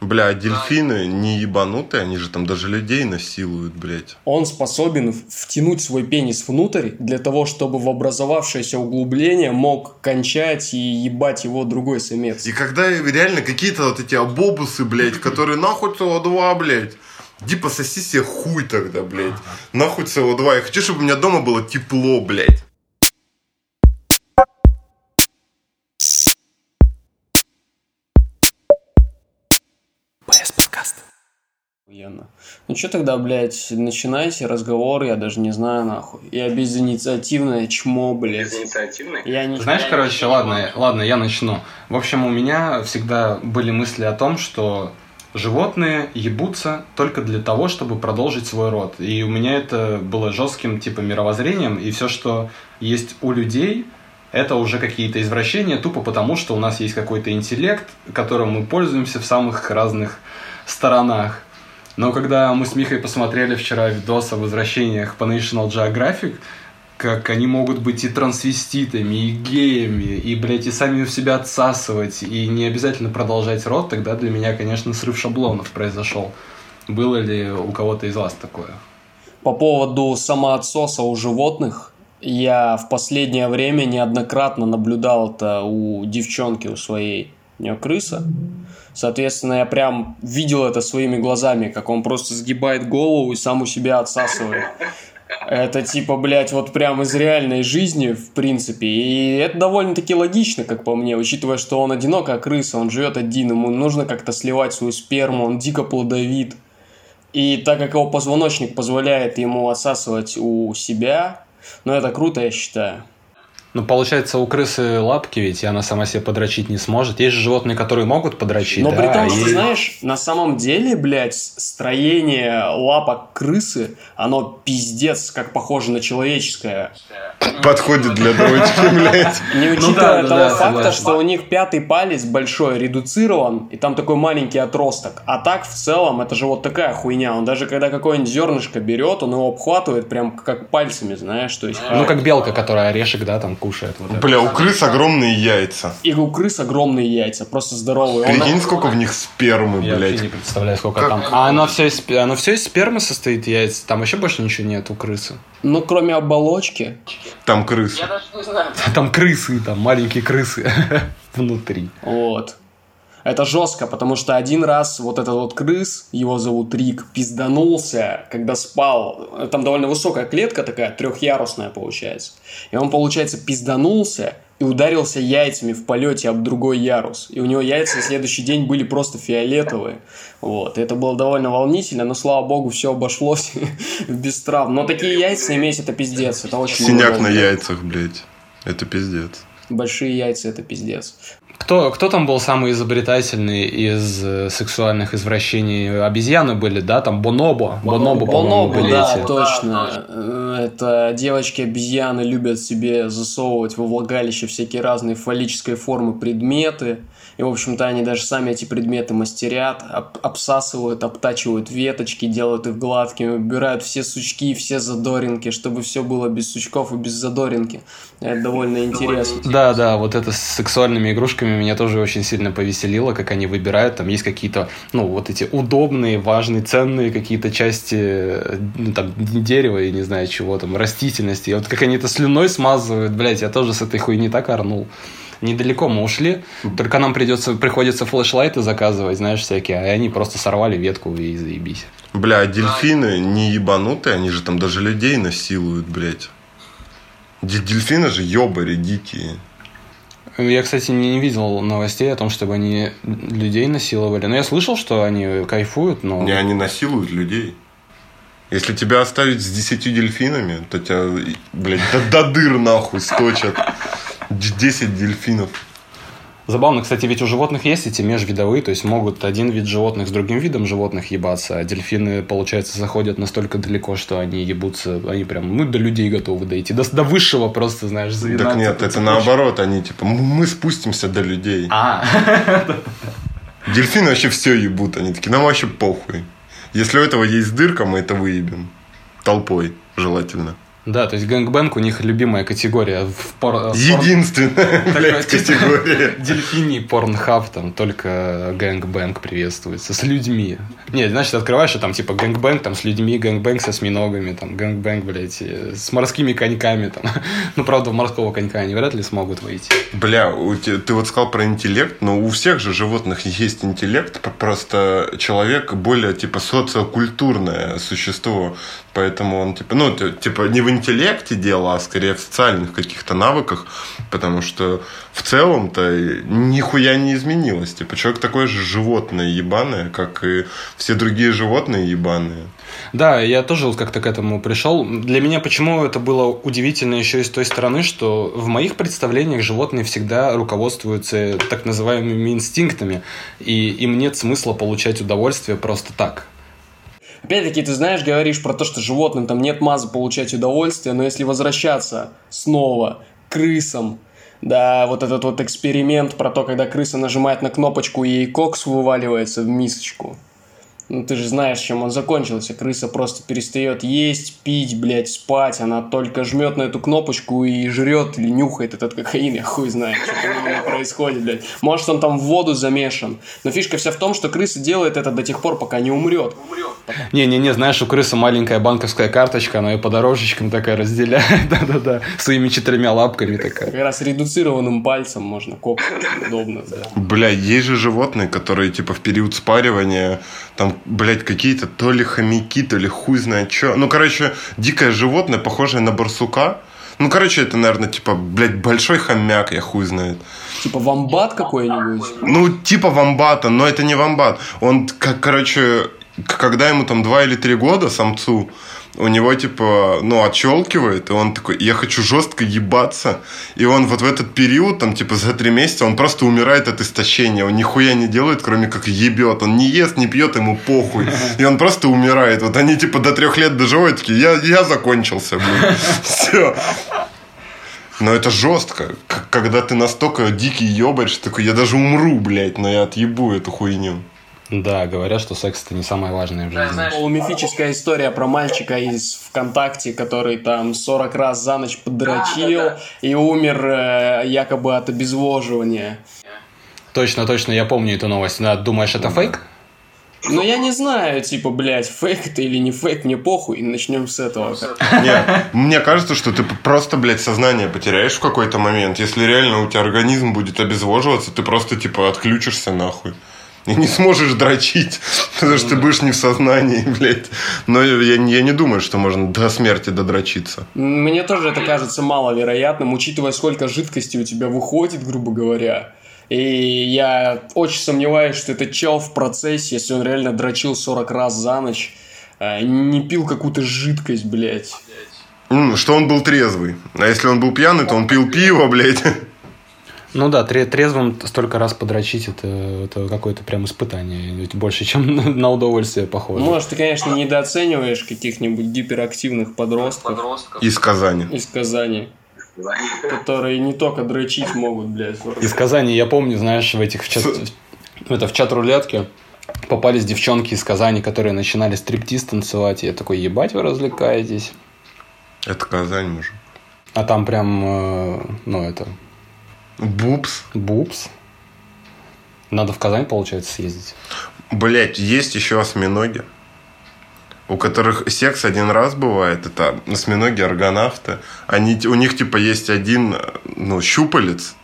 Бля, дельфины не ебанутые, они же там даже людей насилуют, блядь. Он способен втянуть свой пенис внутрь для того, чтобы в образовавшееся углубление мог кончать и ебать его другой самец. И когда реально какие-то вот эти абобусы, блядь, которые нахуй СО2, блядь, Иди пососи себе хуй тогда, блядь. Нахуй СО2. Я хочу, чтобы у меня дома было тепло, блядь. Охуенно. Ну что тогда, блядь, начинайте разговор, я даже не знаю, нахуй. Я безинициативное чмо, блядь. Безинициативный? Я не... Знаешь, короче, ладно, ладно, я начну. В общем, у меня всегда были мысли о том, что животные ебутся только для того, чтобы продолжить свой род. И у меня это было жестким типа мировоззрением, и все, что есть у людей, это уже какие-то извращения, тупо потому, что у нас есть какой-то интеллект, которым мы пользуемся в самых разных сторонах. Но когда мы с Михой посмотрели вчера видос о возвращениях по National Geographic, как они могут быть и трансвеститами, и геями, и, блядь, и сами в себя отсасывать, и не обязательно продолжать род, тогда для меня, конечно, срыв шаблонов произошел. Было ли у кого-то из вас такое? По поводу самоотсоса у животных, я в последнее время неоднократно наблюдал это у девчонки у своей, у нее крыса. Соответственно, я прям видел это своими глазами, как он просто сгибает голову и сам у себя отсасывает. Это типа, блядь, вот прям из реальной жизни, в принципе. И это довольно-таки логично, как по мне, учитывая, что он одинокая крыса, он живет один, ему нужно как-то сливать свою сперму, он дико плодовит. И так как его позвоночник позволяет ему отсасывать у себя, ну это круто, я считаю. Ну, получается, у крысы лапки ведь, и она сама себе подрочить не сможет. Есть же животные, которые могут подрочить, Но да, при том, и- что, знаешь, на самом деле, блядь, строение лапок крысы, оно пиздец, как похоже на человеческое. Подходит для дрочки, блядь. Не Ну учитывая да, того да, факта, что у них пятый палец большой редуцирован, и там такой маленький отросток. А так, в целом, это же вот такая хуйня. Он даже когда какое-нибудь зернышко берет, он его обхватывает прям как пальцами, знаешь, то есть... Ну, как белка, которая орешек, да, там кушает. Вот это. Бля, у крыс огромные яйца. И у крыс огромные яйца, просто здоровые. Он- Прикинь, сколько в них спермы, Я вообще не блядь. представляю, сколько Как- там. А оно все, из, оно все из спермы состоит, яйца? Там вообще больше ничего нет у крысы? Ну, кроме оболочки. Там крысы. Там крысы, там маленькие крысы внутри. Вот. Это жестко, потому что один раз вот этот вот крыс, его зовут Рик, пизданулся, когда спал. Там довольно высокая клетка такая, трехярусная получается. И он, получается, пизданулся и ударился яйцами в полете об другой ярус. И у него яйца на следующий день были просто фиолетовые. Вот. И это было довольно волнительно, но, слава богу, все обошлось без травм. Но такие яйца иметь, это пиздец. Это очень Синяк на яйцах, блядь. Это пиздец. Большие яйца, это пиздец. Кто, кто там был самый изобретательный из э, сексуальных извращений? Обезьяны были, да? Там Бонобо. Бонобо, по-моему, Бонобо, были да, эти. точно. Э, Это девочки-обезьяны любят себе засовывать во влагалище всякие разные фаллической формы предметы. И, в общем-то, они даже сами эти предметы мастерят, об- обсасывают, обтачивают веточки, делают их гладкими, убирают все сучки, все задоринки, чтобы все было без сучков и без задоринки. Это довольно интересно. Да, да, вот это с сексуальными игрушками меня тоже очень сильно повеселило, как они выбирают. Там есть какие-то, ну, вот эти удобные, важные, ценные какие-то части, э, ну, там, дерева, я не знаю чего, там, растительности. И вот как они это слюной смазывают, блядь, я тоже с этой хуйни так орнул. Недалеко мы ушли, только нам придется, приходится флешлайты заказывать, знаешь, всякие, а они просто сорвали ветку и заебись. Бля, а дельфины не ебанутые, они же там даже людей насилуют, блядь. Дельфины же ебари дикие. Я, кстати, не не видел новостей о том, чтобы они людей насиловали. Но я слышал, что они кайфуют, но... Не, они насилуют людей. Если тебя оставить с десятью дельфинами, то тебя, блядь, до, до дыр нахуй сточат. Д- 10 дельфинов. Забавно, кстати, ведь у животных есть эти межвидовые, то есть могут один вид животных с другим видом животных ебаться, а дельфины, получается, заходят настолько далеко, что они ебутся, они прям, ну, до людей готовы дойти, до, до высшего просто, знаешь, Так завинаться нет, это цепочке. наоборот, они типа, «М- мы спустимся до людей. А, Дельфины вообще все ебут, они такие, нам вообще похуй. Если у этого есть дырка, мы это выебем. Толпой, желательно. Да, то есть gangbang у них любимая категория в пор... Единственная, блядь, Только категория. Дельфиний порнхаб, там только gangbang приветствуется с людьми. Нет, значит, открываешь, там типа gangbang там с людьми, gangbang со осьминогами, там gangbang, блядь, э, с морскими коньками там. Ну, правда, в морского конька они вряд ли смогут войти. Бля, у те- ты вот сказал про интеллект, но у всех же животных есть интеллект, просто человек более, типа, социокультурное существо, поэтому он, типа, ну, типа, не интеллекте дело, а скорее в социальных каких-то навыках, потому что в целом-то нихуя не изменилось, типа, человек такое же животное ебаное, как и все другие животные ебаные. Да, я тоже вот как-то к этому пришел. Для меня почему это было удивительно еще и с той стороны, что в моих представлениях животные всегда руководствуются так называемыми инстинктами, и им нет смысла получать удовольствие просто так. Опять-таки, ты знаешь, говоришь про то, что животным там нет мазы получать удовольствие, но если возвращаться снова к крысам, да, вот этот вот эксперимент про то, когда крыса нажимает на кнопочку и кокс вываливается в мисочку. Ну, ты же знаешь, чем он закончился. Крыса просто перестает есть, пить, блядь, спать. Она только жмет на эту кнопочку и жрет или нюхает этот кокаин. Я хуй знаю, что там у него происходит, блядь. Может, он там в воду замешан. Но фишка вся в том, что крыса делает это до тех пор, пока не умрет. Не-не-не, знаешь, у крысы маленькая банковская карточка, она ее по дорожечкам такая разделяет, да-да-да, своими четырьмя лапками такая. Как раз редуцированным пальцем можно кокс. Удобно, да. Бля, есть же животные, которые, типа, в период спаривания, там, блядь, какие-то то ли хомяки, то ли хуй знает что. Ну, короче, дикое животное, похожее на барсука. Ну, короче, это, наверное, типа, блядь, большой хомяк, я хуй знает. Типа вамбат какой-нибудь. Ну, типа вамбата, но это не вамбат. Он, как, короче, когда ему там 2 или 3 года, самцу, у него, типа, ну, отщелкивает, и он такой, я хочу жестко ебаться. И он вот в этот период, там, типа, за три месяца, он просто умирает от истощения. Он нихуя не делает, кроме как ебет. Он не ест, не пьет, ему похуй. И он просто умирает. Вот они, типа, до трех лет доживают, такие, я, я закончился, блин. Все. Но это жестко. Когда ты настолько дикий ебарь, что такой, я даже умру, блядь, но я отъебу эту хуйню. Да, говорят, что секс это не самое важное в жизни. Полумифическая история про мальчика из ВКонтакте, который там 40 раз за ночь подрочил и умер э, якобы от обезвоживания. Точно, точно, я помню эту новость. Да, думаешь, это фейк? Но я не знаю, типа, блядь, фейк это или не фейк, мне похуй, и начнем с этого. Не, мне кажется, что ты просто, блядь, сознание потеряешь в какой-то момент. Если реально у тебя организм будет обезвоживаться, ты просто, типа, отключишься нахуй. И не сможешь дрочить, потому что ты будешь не в сознании, блядь. Но я, не- я не думаю, что можно до смерти додрочиться. Мне тоже это кажется маловероятным, учитывая, сколько жидкости у тебя выходит, грубо говоря. И я очень сомневаюсь, что этот чел в процессе, если он реально дрочил 40 раз за ночь, э, не пил какую-то жидкость, блядь. М, Что он был трезвый. А если он был пьяный, то он пил пиво, блядь. Ну да, тре- трезвым столько раз подрочить, это, это какое-то прям испытание. Ведь Больше, чем на- удовольствие похоже. Может, ты, конечно, недооцениваешь каких-нибудь гиперактивных подростков Из Казани. из Казани, которые не только дрочить могут, блядь. Из Казани, я помню, знаешь, в этих в чат, это, в чат рулетке попались девчонки из Казани, которые начинали стриптиз танцевать. И я такой, ебать, вы развлекаетесь. Это Казань, мужик. А там прям, э, ну это, Бупс. бупс. Надо в Казань, получается, съездить. Блять, есть еще осьминоги, у которых секс один раз бывает. Это осьминоги, аргонавты. Они, у них, типа, есть один, ну, щупалец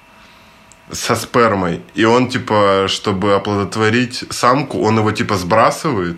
со спермой. И он, типа, чтобы оплодотворить самку, он его, типа, сбрасывает.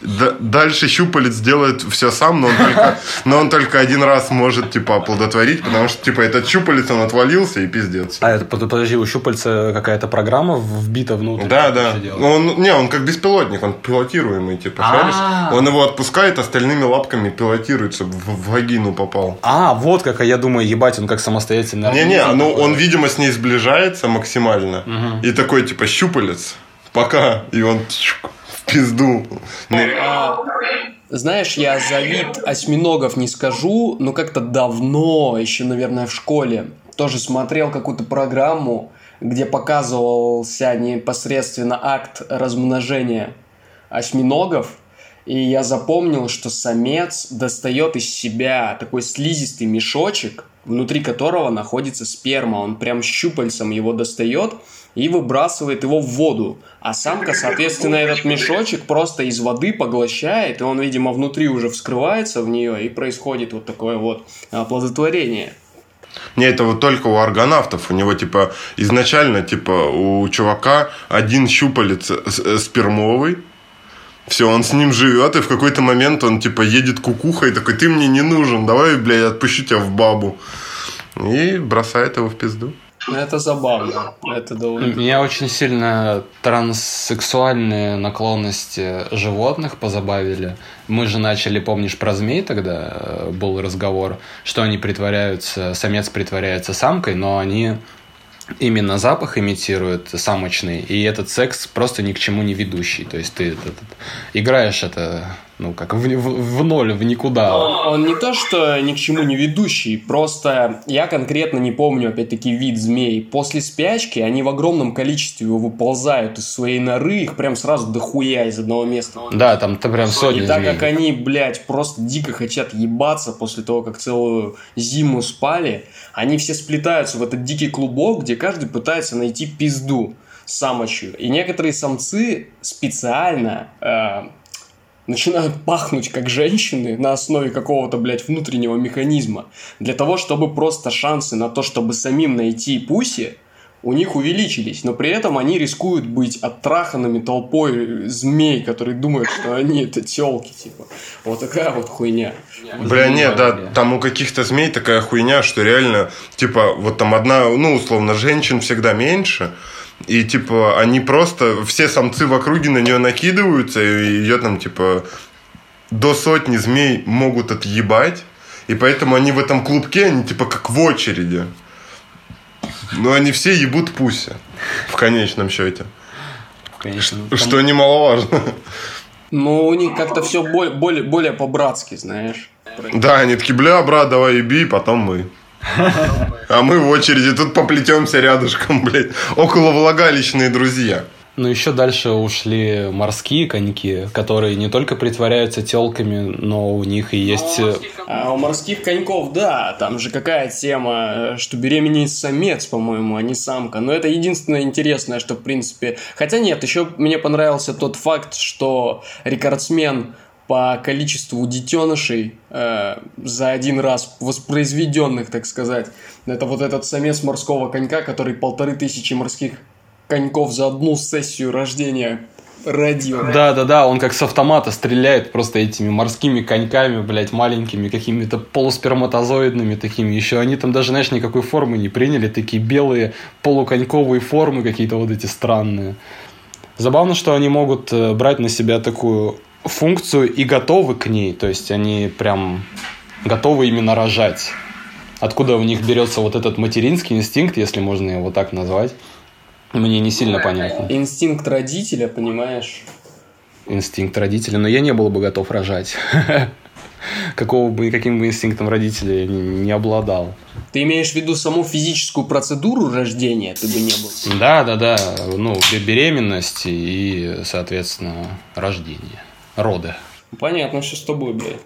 Д- дальше щупалец делает все сам, но он, только, но он только один раз может, типа, оплодотворить, потому что, типа, этот щупалец, он отвалился и пиздец. А это, под- подожди, у щупальца какая-то программа вбита внутрь? Да, да. Он, не, он как беспилотник, он пилотируемый, типа, А. шаришь? Он его отпускает, остальными лапками пилотирует, чтобы в, вагину попал. А, вот как, а я думаю, ебать, он как самостоятельный Не-не, ну он, видимо, с ней сближается максимально. И такой, типа, щупалец. Пока. И он пизду. ныряет. А, знаешь, я за вид осьминогов не скажу, но как-то давно, еще, наверное, в школе, тоже смотрел какую-то программу, где показывался непосредственно акт размножения осьминогов. И я запомнил, что самец достает из себя такой слизистый мешочек, внутри которого находится сперма. Он прям щупальцем его достает и выбрасывает его в воду. А самка, соответственно, этот мешочек просто из воды поглощает, и он, видимо, внутри уже вскрывается в нее, и происходит вот такое вот оплодотворение. Не, это вот только у аргонавтов. У него, типа, изначально, типа, у чувака один щупалец э, спермовый, все, он с ним живет, и в какой-то момент он, типа, едет кукухой, такой, ты мне не нужен, давай, блядь, отпущу тебя в бабу. И бросает его в пизду. Это забавно. Это довольно... Меня очень сильно транссексуальные наклонности животных позабавили. Мы же начали, помнишь, про змей тогда э, был разговор, что они притворяются, самец притворяется самкой, но они именно запах имитирует самочный, и этот секс просто ни к чему не ведущий. То есть ты, ты играешь это ну, как в, в, в ноль, в никуда. Он, он не то, что ни к чему не ведущий, просто я конкретно не помню, опять-таки, вид змей. После спячки они в огромном количестве выползают из своей норы, их прям сразу дохуя из одного места. Да, там то прям сотни И так как они, блядь, просто дико хотят ебаться после того, как целую зиму спали, они все сплетаются в этот дикий клубок, где каждый пытается найти пизду самочью. И некоторые самцы специально э, начинают пахнуть как женщины на основе какого-то, блядь, внутреннего механизма. Для того, чтобы просто шансы на то, чтобы самим найти пуси, у них увеличились, но при этом они рискуют быть оттраханными толпой змей, которые думают, что они это телки, типа. Вот такая вот хуйня. Бля, нет, да, там у каких-то змей такая хуйня, что реально, типа, вот там одна, ну, условно, женщин всегда меньше, и, типа, они просто, все самцы в округе на нее накидываются, и ее там, типа, до сотни змей могут отъебать. И поэтому они в этом клубке, они, типа, как в очереди. Но они все ебут пуся. В конечном счете. Конечно. Что немаловажно. Ну, у них как-то все более, более, более по-братски, знаешь. Да, они такие, бля, брат, давай еби, потом мы. А мы в очереди тут поплетемся рядышком, блядь. Около влагалищные друзья. Ну, еще дальше ушли морские коньки, которые не только притворяются телками, но у них и есть... Э, а у морских коньков, да, там же какая тема, что беременеет самец, по-моему, а не самка. Но это единственное интересное, что, в принципе... Хотя нет, еще мне понравился тот факт, что рекордсмен по количеству детенышей э, за один раз воспроизведенных, так сказать. Это вот этот самец морского конька, который полторы тысячи морских коньков за одну сессию рождения родил. Да, да, да, он как с автомата стреляет просто этими морскими коньками, блядь, маленькими, какими-то полусперматозоидными такими. Еще они там даже, знаешь, никакой формы не приняли, такие белые полуконьковые формы какие-то вот эти странные. Забавно, что они могут э, брать на себя такую функцию и готовы к ней. То есть они прям готовы именно рожать. Откуда у них берется вот этот материнский инстинкт, если можно его так назвать, мне не сильно понятно. Инстинкт родителя, понимаешь? Инстинкт родителя, но я не был бы готов рожать. Какого бы, каким бы инстинктом не, не обладал. Ты имеешь в виду саму физическую процедуру рождения, ты бы не был? Да, да, да. Ну, беременность и, соответственно, рождение роды. Понятно, что с тобой, блядь.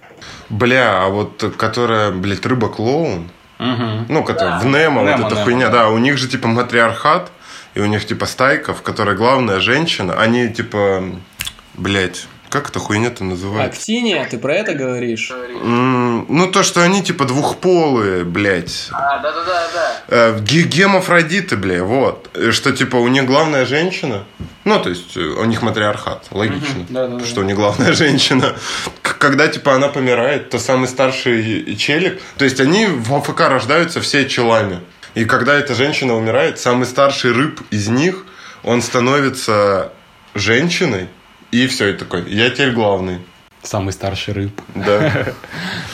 Бля, а вот которая, блядь, рыба-клоун, угу. ну, которая да. в Немо, Немо, вот эта Немо, хуйня, да. да, у них же, типа, матриархат, и у них, типа, стайка, в которой главная женщина, они, типа, блядь, как эта хуйня-то называется? Актиния, ты про это говоришь? Mm, ну, то, что они типа двухполые, блядь. А, да-да-да. Э, гемофродиты, бля, вот. Что типа у них главная женщина. Ну, то есть э, у них матриархат, логично. Да, да, да. Что у них главная женщина. Когда типа она помирает, то самый старший челик. То есть они в АФК рождаются все челами. И когда эта женщина умирает, самый старший рыб из них, он становится женщиной и все, и такой, я теперь главный. Самый старший рыб. Да.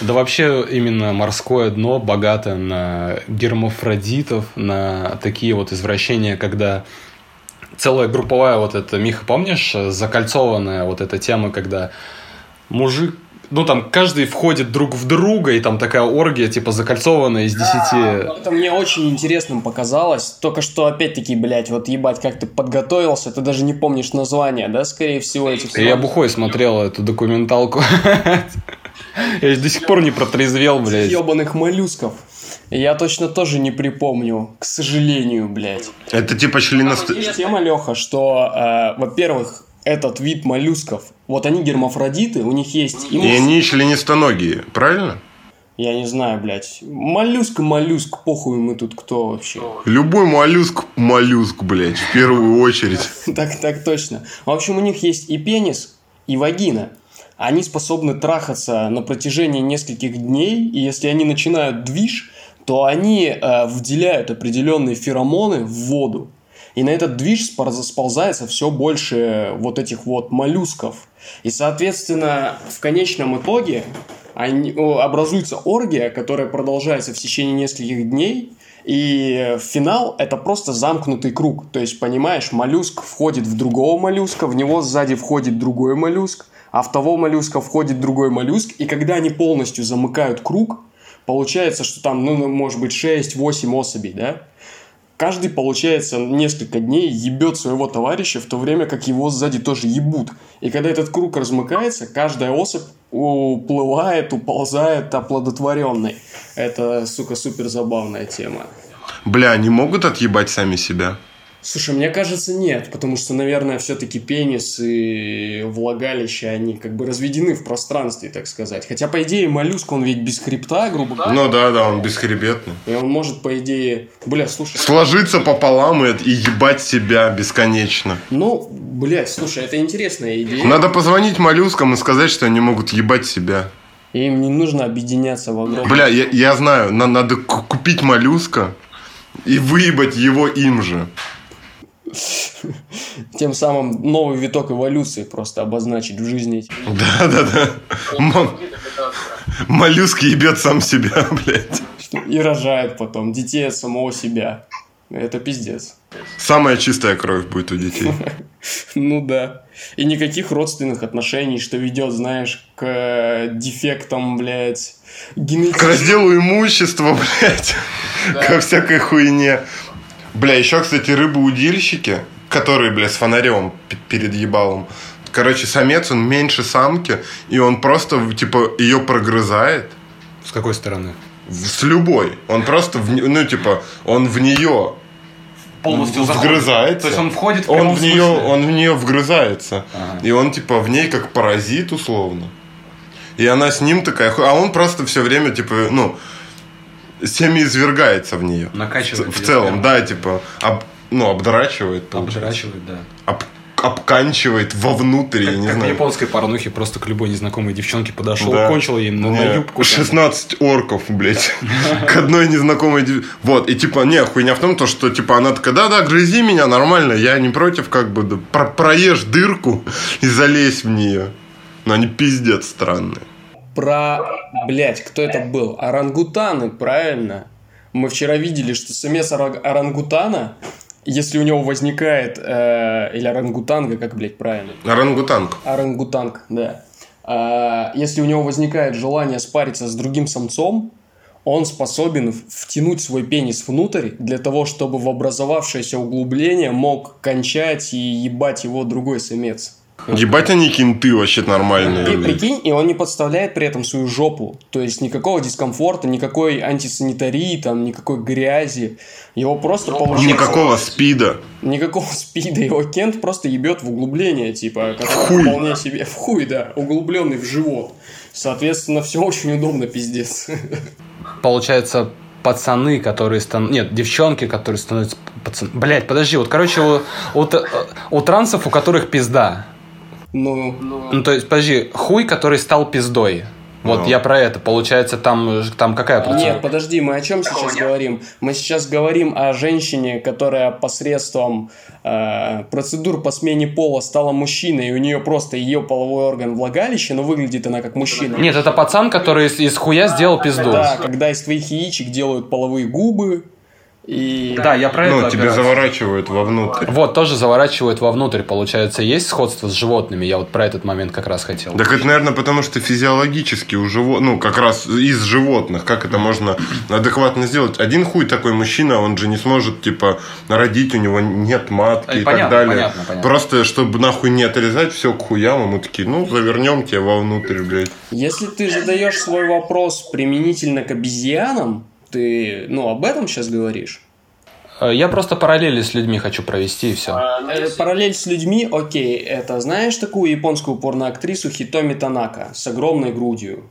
Да вообще именно морское дно богато на гермафродитов, на такие вот извращения, когда целая групповая вот эта, Миха, помнишь, закольцованная вот эта тема, когда мужик ну там каждый входит друг в друга, и там такая оргия, типа, закольцованная из десяти... Это мне очень интересным показалось. Только что, опять-таки, блядь, вот ебать, как ты подготовился, ты даже не помнишь название, да, скорее всего, этих Я бухой смотрел эту документалку. Я до сих пор не протрезвел, блядь. ебаных моллюсков. Я точно тоже не припомню, к сожалению, блядь. Это типа членост... Есть тема, Леха, что, э, во-первых, этот вид моллюсков, вот они гермафродиты, у них есть... И они членистоногие, правильно? Я не знаю, блядь. Моллюск, моллюск, похуй мы тут кто вообще. Любой моллюск, моллюск, блядь, в первую очередь. Так, так точно. В общем, у них есть и пенис, и вагина. Они способны трахаться на протяжении нескольких дней, и если они начинают движ, то они э, выделяют определенные феромоны в воду. И на этот движ сползается все больше вот этих вот моллюсков. И, соответственно, в конечном итоге они, образуется оргия, которая продолжается в течение нескольких дней. И финал – это просто замкнутый круг. То есть, понимаешь, моллюск входит в другого моллюска, в него сзади входит другой моллюск, а в того моллюска входит другой моллюск. И когда они полностью замыкают круг, получается, что там, ну, может быть, 6-8 особей, да? Каждый, получается, несколько дней ебет своего товарища, в то время как его сзади тоже ебут. И когда этот круг размыкается, каждая особь уплывает, уползает оплодотворенной. Это, сука, супер забавная тема. Бля, они могут отъебать сами себя? Слушай, мне кажется, нет, потому что, наверное, все-таки пенис и влагалище, они как бы разведены в пространстве, так сказать. Хотя, по идее, моллюск, он ведь без хребта, грубо говоря. Ну да, да, он бесхребетный. И он может, по идее, бля, слушай... Сложиться пополам и, и ебать себя бесконечно. Ну, блядь, слушай, это интересная идея. Надо позвонить моллюскам и сказать, что они могут ебать себя. Им не нужно объединяться в огромном... Бля, я, я знаю, на, надо купить моллюска и выебать его им же. Тем самым новый виток эволюции просто обозначить в жизни. Да, да, да. Моллюск ебет сам себя, блядь. И рожает потом детей от самого себя. Это пиздец. Самая чистая кровь будет у детей. Ну да. И никаких родственных отношений, что ведет, знаешь, к дефектам, блядь, генетическим. К разделу имущества, блядь. Ко всякой хуйне. Бля, еще, кстати, рыбоудильщики, которые, бля, с фонарем перед ебалом. Короче, самец, он меньше самки, и он просто, типа, ее прогрызает. С какой стороны? С любой. Он просто, в, ну, типа, он в нее полностью вгрызается. То есть он входит в он в нее, он в нее вгрызается. Ага. И он типа в ней как паразит условно. И она с ним такая, а он просто все время типа, ну, семя извергается в нее. Накачивает. В, в целом, да, типа, об, ну, обдрачивает. Получается. Обдрачивает, да. Об, обканчивает вовнутрь, как, я не как знаю. в японской порнухе просто к любой незнакомой девчонке подошел, да. кончил ей на, на юбку. 16 там. орков, блядь, к одной незнакомой девчонке. Вот, и типа, не, хуйня в том, то, что типа она такая, да-да, грызи меня, нормально, я не против, как бы, да, про проешь дырку и залезь в нее. Но они пиздец странные про, блядь, кто это был? Орангутаны, правильно? Мы вчера видели, что самец орангутана, если у него возникает, э, или орангутанга, как, блядь, правильно? Орангутанг. Орангутанг, да. Э, если у него возникает желание спариться с другим самцом, он способен втянуть свой пенис внутрь для того, чтобы в образовавшееся углубление мог кончать и ебать его другой самец. Ебать они кенты вообще нормальные. И прикинь, и он не подставляет при этом свою жопу. То есть никакого дискомфорта, никакой антисанитарии, там, никакой грязи. Его просто получается... Никакого спида. Никакого спида. Его кент просто ебет в углубление, типа, который вполне себе... В хуй, да. Углубленный в живот. Соответственно, все очень удобно, пиздец. Получается, пацаны, которые становятся... Нет, девчонки, которые становятся пацанами. Блять, подожди, вот, короче, у, у, у трансов, у которых пизда, ну, ну, то есть, подожди, хуй, который стал пиздой. Вот ну. я про это. Получается, там, там какая процедура? Нет, подожди, мы о чем сейчас говорим? Мы сейчас говорим о женщине, которая посредством э, процедур по смене пола стала мужчиной, и у нее просто ее половой орган влагалище, но выглядит она как мужчина. Нет, это пацан, который из, из хуя сделал пизду. Да, когда из твоих яичек делают половые губы, И... Да, я про Ну, это тебе операцию. заворачивают вовнутрь. Вот, тоже заворачивают вовнутрь, получается. Есть сходство с животными? Я вот про этот момент как раз хотел. Так это, наверное, потому что физиологически у животных, ну, как раз из животных, как это можно адекватно сделать? Один хуй такой мужчина, он же не сможет, типа, родить, у него нет матки Э, и понятно, так далее. понятно, понятно. Просто, чтобы нахуй не отрезать все к хуям, мы такие, ну, завернем тебя вовнутрь, блядь. Если ты задаешь свой вопрос применительно к обезьянам, ты, ну, об этом сейчас говоришь? Э, Я просто параллели с людьми хочу провести и все. Э, Параллель с людьми, окей, это знаешь такую японскую порноактрису Хитоми Танака с огромной грудью?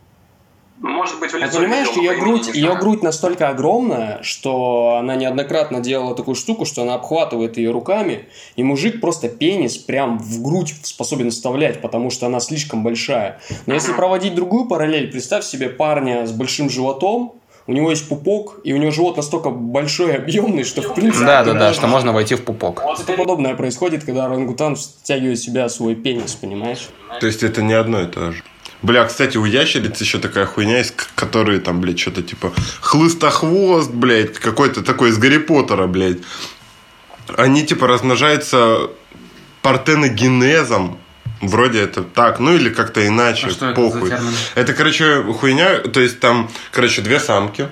Может быть, в А лицо понимаешь, видел, ее грудь, ее грудь настолько огромная, что она неоднократно делала такую штуку, что она обхватывает ее руками, и мужик просто пенис прям в грудь способен вставлять, потому что она слишком большая. Но если проводить другую параллель, представь себе парня с большим животом, у него есть пупок, и у него живот настолько большой и объемный, что в принципе... Да, да, да, что можно войти в пупок. Что подобное происходит, когда орангутан втягивает в себя свой пенис, понимаешь? То есть это не одно и то же. Бля, кстати, у ящериц еще такая хуйня есть, которые там, блядь, что-то типа хлыстохвост, блядь, какой-то такой из Гарри Поттера, блядь. Они типа размножаются партеногенезом. Вроде это так, ну или как-то иначе, А что это похуй. термин? Это, короче, хуйня, то есть там, короче, две самки.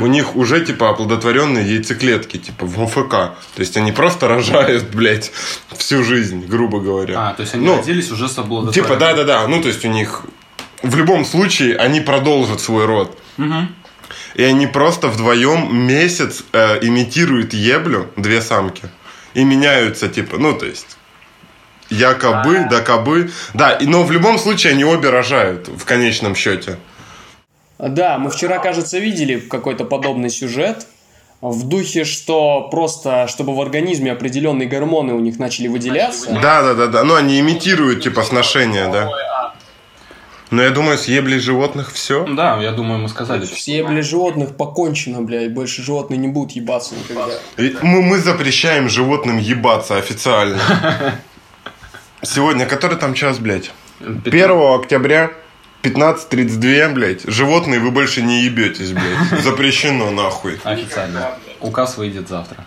У них уже, типа, оплодотворенные яйцеклетки, типа, в ОФК. То есть они просто рожают, блядь, всю жизнь, грубо говоря. А, то есть они Ну, родились уже с обладателем. Типа, да, да, да. Ну, то есть у них в любом случае они продолжат свой род. И они просто вдвоем месяц э, имитируют еблю, две самки, и меняются, типа, ну, то есть. Якобы, да кобы. Да, и- но в любом случае они обе рожают в конечном счете. Да, мы вчера, кажется, видели какой-то подобный сюжет. В духе, что просто, чтобы в организме определенные гормоны у них начали выделяться. Да, да, да, да. Ну, они имитируют, типа, сношение, да. Но я думаю, с еблей животных все. Да, я думаю, мы сказали. Все, бля, животных покончено, блядь. Больше животные не будут ебаться никогда. Мы, мы запрещаем животным ебаться официально. Сегодня, который там час, блядь? 1 октября 15.32, блядь. Животные вы больше не ебетесь, блядь. Запрещено, нахуй. Официально. Указ выйдет завтра.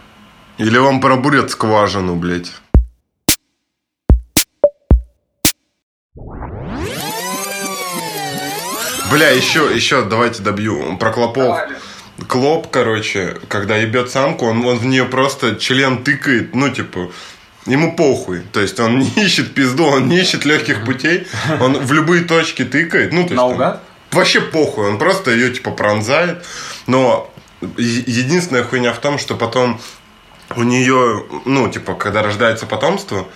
Или вам пробурят скважину, блядь. Бля, еще, еще, давайте добью. Про клопов. Клоп, короче, когда ебет самку, он, он в нее просто член тыкает, ну, типа, ему похуй. То есть он не ищет пизду, он не ищет легких путей. Он в любые точки тыкает. Ну, то есть, Наугад? Вообще похуй, он просто ее, типа, пронзает. Но единственная хуйня в том, что потом у нее, ну, типа, когда рождается потомство,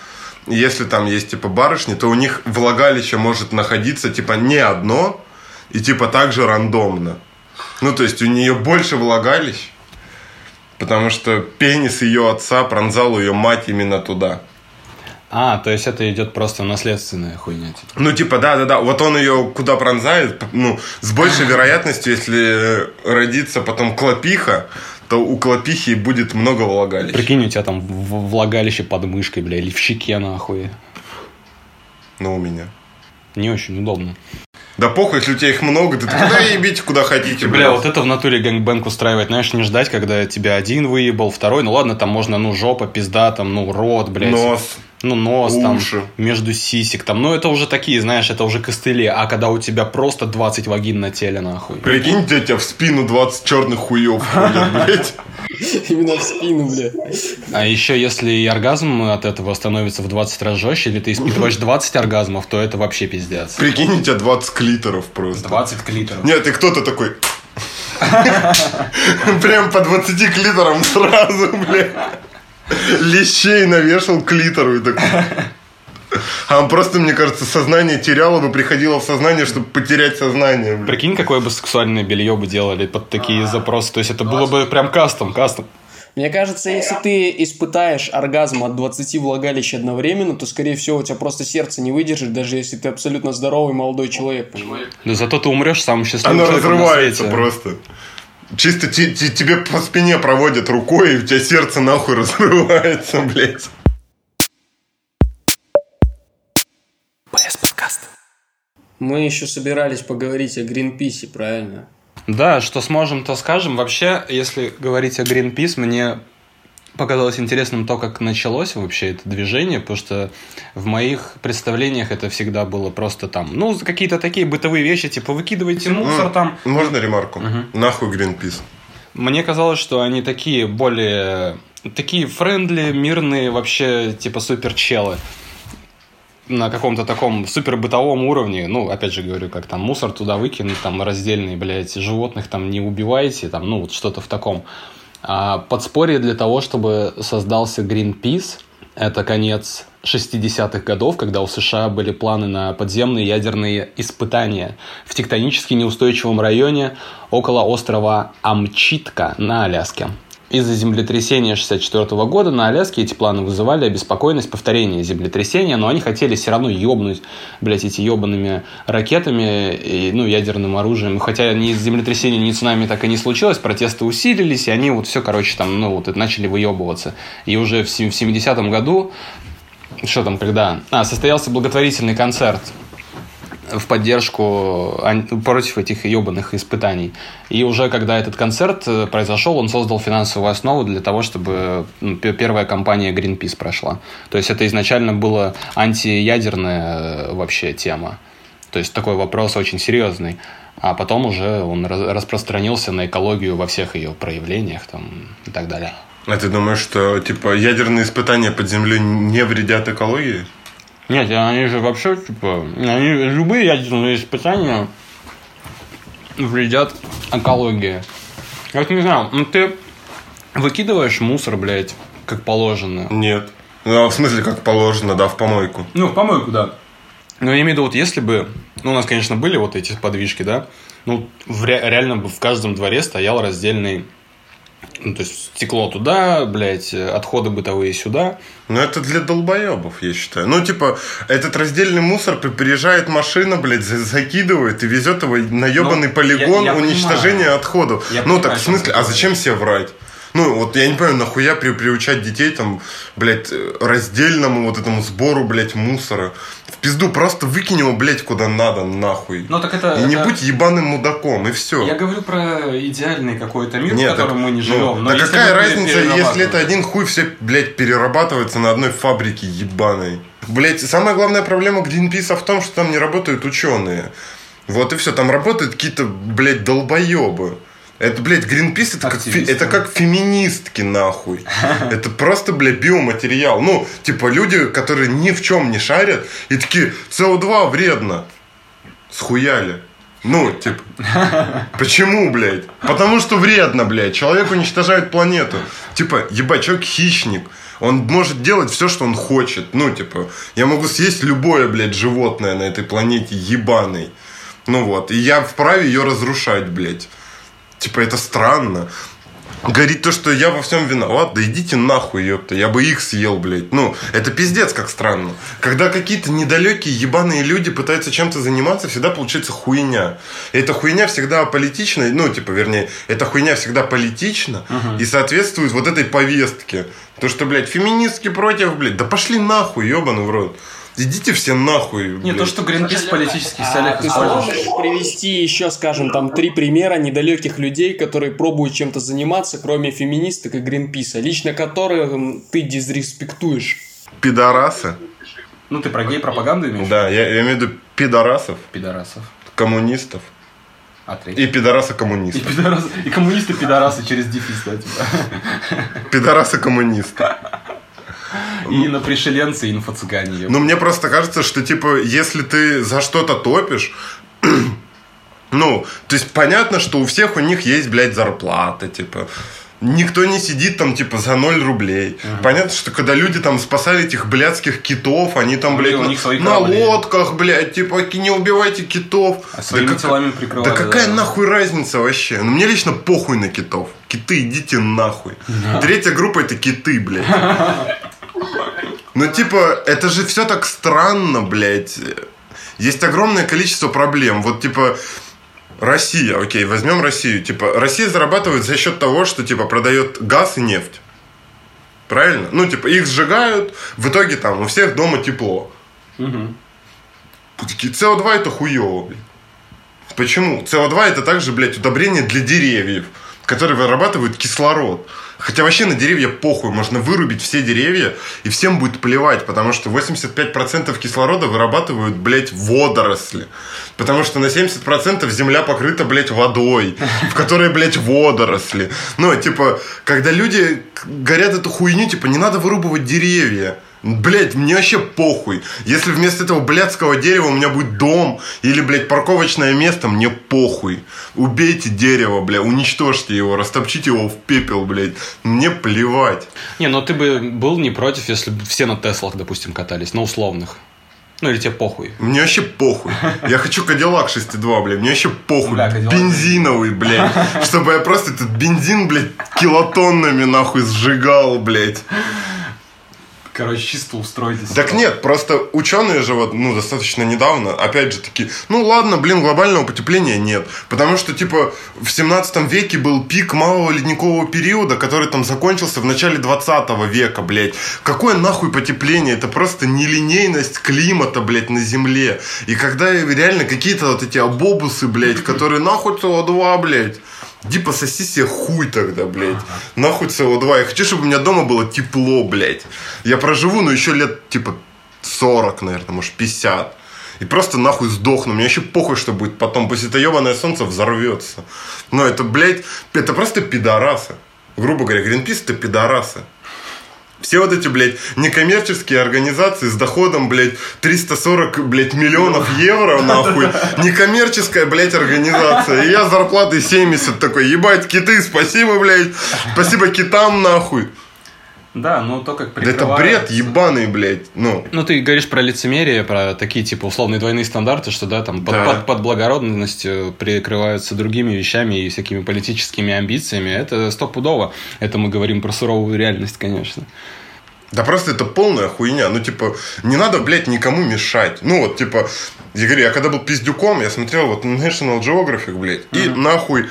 если там есть, типа, барышни, то у них влагалище может находиться, типа, не одно, и, типа, также рандомно. Ну, то есть, у нее больше влагалищ, потому что пенис ее отца пронзал ее мать именно туда. А, то есть это идет просто наследственная хуйня. Типа. Ну, типа, да-да-да, вот он ее куда пронзает, ну, с большей вероятностью, если родится потом клопиха, то у клопихи будет много влагалищ. Прикинь, у тебя там влагалище под мышкой, бля, или в щеке нахуй. Ну, у меня. Не очень удобно. Да похуй, если у тебя их много, ты такой, да ебите куда хотите, Бля, вот это в натуре gangbang устраивать, знаешь, не ждать, когда тебя один выебал, второй, ну ладно, там можно, ну, жопа, пизда, там, ну, рот, блядь. Нос. Ну, нос Уши. там, между сисек там. Ну, это уже такие, знаешь, это уже костыли. А когда у тебя просто 20 вагин на теле, нахуй. Прикинь, тебя в спину 20 черных хуев блядь. Именно в спину, бля. А еще если и оргазм от этого становится в 20 раз жестче, или ты испытываешь 20 оргазмов, то это вообще пиздец. Прикинь, у тебя 20 клиторов просто. 20 клиторов. Нет, и кто-то такой... Прям по 20 клиторам сразу, блядь. Лещей навешал клитору и такой... А он просто, мне кажется, сознание теряло бы, приходило в сознание, чтобы потерять сознание. блядь. Прикинь, какое бы сексуальное белье бы делали под такие запросы. То есть это было бы прям кастом, кастом. Мне кажется, если ты испытаешь оргазм от 20 влагалищ одновременно, то, скорее всего, у тебя просто сердце не выдержит, даже если ты абсолютно здоровый молодой человек, понимаешь? Да зато ты умрешь самым счастливым Оно разрывается просто. Чисто те- те- тебе по спине проводят рукой, и у тебя сердце нахуй разрывается, блядь. Мы еще собирались поговорить о Гринписе, правильно? Да, что сможем, то скажем. Вообще, если говорить о Greenpeace, мне показалось интересным то, как началось вообще это движение, потому что в моих представлениях это всегда было просто там, ну, какие-то такие бытовые вещи, типа выкидывайте мусор там. Можно ремарку? Нахуй Greenpeace. Мне казалось, что они такие более... Такие френдли, мирные, вообще, типа суперчелы на каком-то таком супер бытовом уровне, ну, опять же говорю, как там мусор туда выкинуть, там раздельные, блядь, животных там не убивайте, там, ну, вот что-то в таком. А подспорье для того, чтобы создался Greenpeace, это конец 60-х годов, когда у США были планы на подземные ядерные испытания в тектонически неустойчивом районе около острова Амчитка на Аляске. Из-за землетрясения 64 года на Аляске эти планы вызывали обеспокоенность повторения землетрясения, но они хотели все равно ёбнуть, блядь, эти ёбаными ракетами и, ну, ядерным оружием. Хотя ни землетрясения, ни цунами так и не случилось, протесты усилились, и они вот все, короче, там, ну, вот начали выебываться. И уже в 70-м году что там, когда? А, состоялся благотворительный концерт в поддержку против этих ебаных испытаний. И уже когда этот концерт э, произошел, он создал финансовую основу для того, чтобы ну, первая кампания Greenpeace прошла. То есть это изначально была антиядерная э, вообще тема. То есть такой вопрос очень серьезный. А потом уже он распространился на экологию во всех ее проявлениях там, и так далее. А ты думаешь, что типа ядерные испытания под землей не вредят экологии? Нет, они же вообще, типа, они, любые ядерные испытания вредят экологии. Я не знаю, ну ты выкидываешь мусор, блядь, как положено. Нет. Ну, в смысле, как положено, да, в помойку. Ну, в помойку, да. Но я имею в виду, вот если бы, ну, у нас, конечно, были вот эти подвижки, да, ну, ре- реально бы в каждом дворе стоял раздельный ну, то есть стекло туда, блядь, отходы бытовые сюда. Ну, это для долбоебов, я считаю. Ну, типа, этот раздельный мусор приезжает машина, блядь, закидывает и везет его на ебаный ну, полигон я, я уничтожения понимаю. отходов. Я ну, понимаю, так, в смысле, а зачем себе врать? Ну, вот я не понимаю, нахуя при, приучать детей там, блядь, раздельному вот этому сбору, блядь, мусора. В пизду просто выкинь его, блядь, куда надо, нахуй. Ну, так это... И не это... будь ебаным мудаком, и все. Я говорю про идеальный какой-то мир, Нет, в котором так, мы не живем. Ну, Но да какая разница, если это один хуй все, блядь, перерабатывается на одной фабрике ебаной? Блядь, самая главная проблема Гринписа в том, что там не работают ученые. Вот и все, там работают какие-то, блядь, долбоебы. Это, блядь, Гринпис это как, это как феминистки, нахуй. Это просто, блядь, биоматериал. Ну, типа, люди, которые ни в чем не шарят, и такие, СО2 вредно. Схуяли. Ну, типа, почему, блядь? Потому что вредно, блядь. Человек уничтожает планету. Типа, ебать, человек хищник. Он может делать все, что он хочет. Ну, типа, я могу съесть любое, блядь, животное на этой планете ебаной. Ну вот, и я вправе ее разрушать, блядь. Типа, это странно. Говорит то, что я во всем виноват, да идите нахуй, ёпта, я бы их съел, блядь. Ну, это пиздец как странно. Когда какие-то недалекие ебаные люди пытаются чем-то заниматься, всегда получается хуйня. И эта хуйня всегда политична, ну, типа, вернее, эта хуйня всегда политична uh-huh. и соответствует вот этой повестке. То, что, блядь, феминистки против, блядь, да пошли нахуй, ебаный в рот. Идите все нахуй. Не, то, что Гринпис в политических целях а, Ты сможешь привести еще, скажем, там три примера недалеких людей, которые пробуют чем-то заниматься, кроме феминисток и Гринписа, лично которых ты дизреспектуешь? Пидорасы. Ну, ты про гей-пропаганду имеешь? Да, я, я имею в виду пидорасов. Пидорасов. Коммунистов. А третий? И пидорасы коммунисты. И, пидорасы, и коммунисты пидорасы через дефис, да, типа. Пидорасы коммунисты. И на пришеленцы инфо-цыгане. Ну, мне просто кажется, что, типа, если ты за что-то топишь, ну, то есть понятно, что у всех у них есть, блядь, зарплата, типа. Никто не сидит там, типа, за 0 рублей. Ага. Понятно, что когда люди там спасали этих блядских китов, они там, блядь, на, на лодках, блядь, типа, не убивайте китов. А своими да телами прикрывали. Да какая да. нахуй разница вообще? Ну, мне лично похуй на китов. Киты, идите нахуй. Да. Третья группа это киты, блядь. Ну, типа, это же все так странно, блядь. Есть огромное количество проблем. Вот, типа, Россия, окей, возьмем Россию. Типа, Россия зарабатывает за счет того, что, типа, продает газ и нефть. Правильно? Ну, типа, их сжигают, в итоге там у всех дома тепло. Угу. Такие, СО2 это хуево, блядь. Почему? СО2 это также, блядь, удобрение для деревьев, которые вырабатывают кислород. Хотя вообще на деревья похуй, можно вырубить все деревья, и всем будет плевать, потому что 85% кислорода вырабатывают, блядь, водоросли. Потому что на 70% земля покрыта, блядь, водой, в которой, блядь, водоросли. Ну, типа, когда люди горят эту хуйню, типа, не надо вырубывать деревья. Блять, мне вообще похуй. Если вместо этого блядского дерева у меня будет дом или, блядь, парковочное место, мне похуй. Убейте дерево, бля, уничтожьте его, растопчите его в пепел, блядь. Мне плевать. Не, но ты бы был не против, если бы все на Теслах, допустим, катались, на условных. Ну или тебе похуй? Мне вообще похуй. Я хочу Кадиллак 6.2, блядь. Мне вообще похуй. Да, Бензиновый, блядь. Чтобы я просто этот бензин, блядь, килотоннами нахуй сжигал, блядь короче, чисто устроитесь. Так нет, просто ученые же вот, ну, достаточно недавно, опять же таки, ну ладно, блин, глобального потепления нет. Потому что, типа, в 17 веке был пик малого ледникового периода, который там закончился в начале 20 века, блядь. Какое нахуй потепление? Это просто нелинейность климата, блядь, на Земле. И когда реально какие-то вот эти обобусы, блядь, которые нахуй СО2, блядь. Иди пососи себе хуй тогда, блядь. Нахуй СО2. Я хочу, чтобы у меня дома было тепло, блядь. Я проживу, ну, еще лет, типа, 40, наверное, может, 50. И просто нахуй сдохну. Мне еще похуй, что будет потом. Пусть это ебаное солнце взорвется. Но это, блядь, это просто пидорасы. Грубо говоря, Гринпис это пидорасы. Все вот эти, блядь, некоммерческие организации с доходом, блядь, 340, блядь, миллионов евро, нахуй. Некоммерческая, блядь, организация. И я зарплатой 70 такой, ебать, киты, спасибо, блядь. Спасибо китам, нахуй. Да, ну то, как Это бред ебаный, блядь. Ну. ну, ты говоришь про лицемерие, про такие, типа, условные двойные стандарты, что, да, там, под, да. под, под благородностью прикрываются другими вещами и всякими политическими амбициями. Это стопудово. Это мы говорим про суровую реальность, конечно. Да просто это полная хуйня. Ну, типа, не надо, блядь, никому мешать. Ну, вот, типа, я говорю, я когда был пиздюком, я смотрел вот National Geographic, блядь, mm-hmm. и нахуй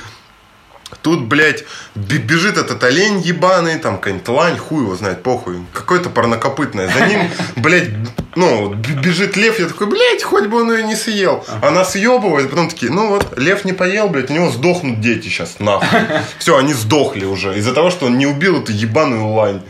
Тут, блядь, бежит этот олень ебаный, там какая-нибудь лань, хуй его знает, похуй. Какое-то парнокопытное. За ним, блядь, ну, бежит лев, я такой, блядь, хоть бы он ее не съел. Она съебывает, потом такие, ну вот, лев не поел, блядь, у него сдохнут дети сейчас, нахуй. Все, они сдохли уже из-за того, что он не убил эту ебаную лань.